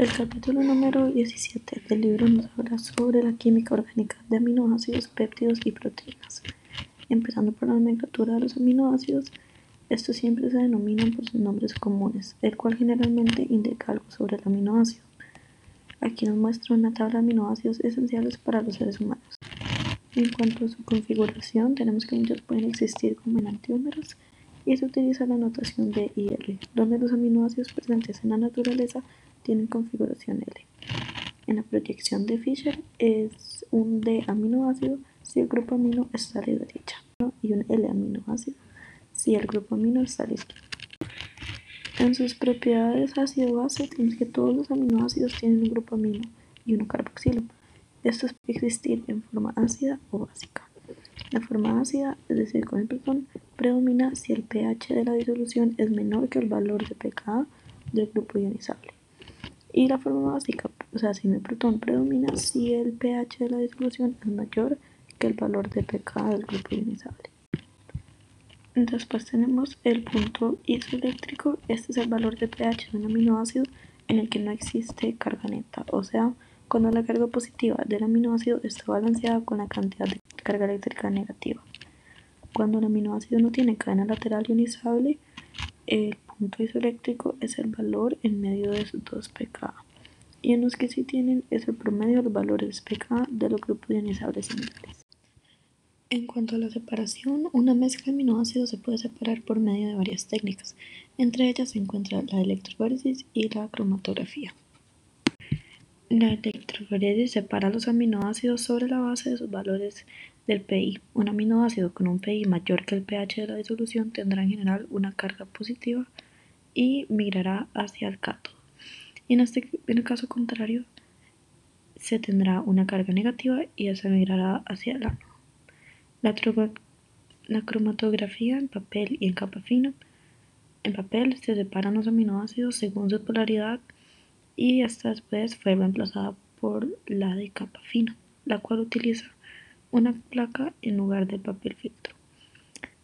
El capítulo número 17 del libro nos habla sobre la química orgánica de aminoácidos, péptidos y proteínas. Empezando por la nomenclatura de los aminoácidos, estos siempre se denominan por sus nombres comunes, el cual generalmente indica algo sobre el aminoácido. Aquí nos muestra una tabla de aminoácidos esenciales para los seres humanos. En cuanto a su configuración, tenemos que muchos pueden existir como enantiómeros y se utiliza la notación de IR, donde los aminoácidos presentes en la naturaleza tienen configuración L. En la proyección de Fischer es un D aminoácido si el grupo amino está a la derecha y un L aminoácido si el grupo amino está a la izquierda. En sus propiedades ácido-base tenemos que todos los aminoácidos tienen un grupo amino y uno carboxilo. Estos pueden existir en forma ácida o básica. La forma ácida, es decir, con el protón, predomina si el pH de la disolución es menor que el valor de pKa del grupo ionizable. Y la forma básica, o sea, sin el protón, predomina si el pH de la disolución es mayor que el valor de pK del grupo ionizable. Después tenemos el punto isoeléctrico. Este es el valor de pH de un aminoácido en el que no existe carga neta, o sea, cuando la carga positiva del aminoácido está balanceada con la cantidad de carga eléctrica negativa. Cuando el aminoácido no tiene cadena lateral ionizable, el punto isoeléctrico es el valor en medio de sus 2 pKa, y en los que sí tienen es el promedio de los valores pKa de los grupos ionizables similares. En cuanto a la separación, una mezcla de aminoácidos se puede separar por medio de varias técnicas, entre ellas se encuentra la electroforesis y la cromatografía. La electroforesis separa los aminoácidos sobre la base de sus valores del pI. Un aminoácido con un pI mayor que el pH de la disolución tendrá en general una carga positiva y migrará hacia el cátodo. En, este, en el caso contrario, se tendrá una carga negativa y se migrará hacia el ánodo. La, la cromatografía en papel y en capa fina. En papel se separan los aminoácidos según su polaridad y esta después fue reemplazada por la de capa fina, la cual utiliza una placa en lugar del papel filtro.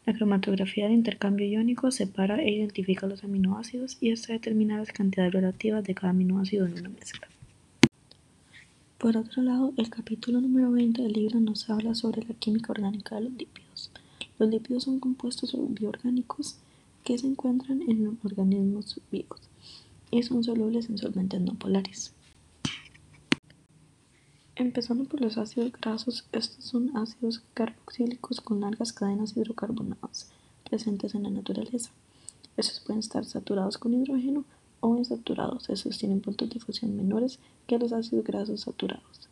La cromatografía de intercambio iónico separa e identifica los aminoácidos y esta determina las cantidades relativas de cada aminoácido en una mezcla. Por otro lado, el capítulo número 20 del libro nos habla sobre la química orgánica de los lípidos. Los lípidos son compuestos bioorgánicos que se encuentran en organismos vivos y son solubles en solventes no polares. Empezando por los ácidos grasos, estos son ácidos carboxílicos con largas cadenas hidrocarbonadas presentes en la naturaleza. Estos pueden estar saturados con hidrógeno o insaturados. Estos tienen puntos de fusión menores que los ácidos grasos saturados.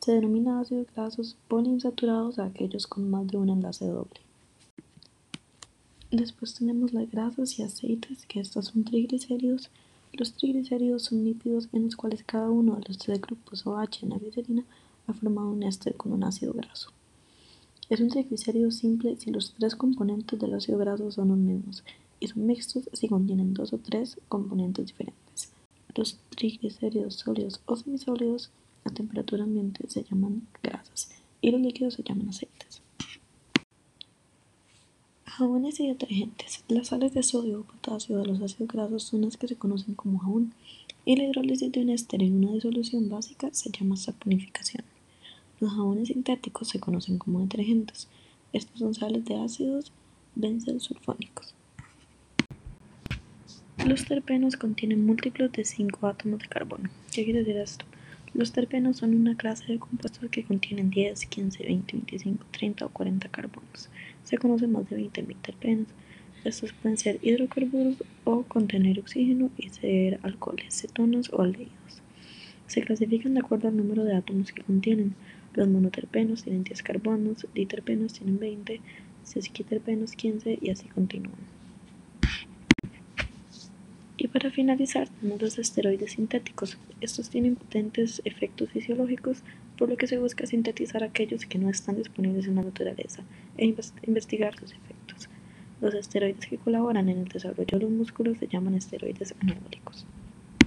Se denomina ácidos grasos poliinsaturados a aquellos con más de un enlace doble. Después tenemos las grasas y aceites, que estos son triglicéridos los triglicéridos son lípidos en los cuales cada uno de los tres grupos OH en la glicerina ha formado un éster con un ácido graso. Es un triglicérido simple si los tres componentes del ácido graso son los mismos y son mixtos si contienen dos o tres componentes diferentes. Los triglicéridos sólidos o semisólidos a temperatura ambiente se llaman grasas y los líquidos se llaman aceites. Jabones y detergentes. Las sales de sodio o potasio de los ácidos grasos son las que se conocen como jabón, y la hidrólisis de un éster en una disolución básica se llama saponificación. Los jabones sintéticos se conocen como detergentes. Estos son sales de ácidos benzoilsulfónicos. Los terpenos contienen múltiplos de 5 átomos de carbono. ¿Qué quiere decir esto? Los terpenos son una clase de compuestos que contienen 10, 15, 20, 25, 30 o 40 carbonos. Se conocen más de 20.000 terpenos. Estos pueden ser hidrocarburos o contener oxígeno y ser alcoholes, cetonas o aldehídos. Se clasifican de acuerdo al número de átomos que contienen. Los monoterpenos tienen 10 carbonos, diterpenos tienen 20, sesquiterpenos 15 y así continúan. Y para finalizar, tenemos los esteroides sintéticos. Estos tienen potentes efectos fisiológicos, por lo que se busca sintetizar aquellos que no están disponibles en la naturaleza e investigar sus efectos. Los esteroides que colaboran en el desarrollo de los músculos se llaman esteroides anabólicos.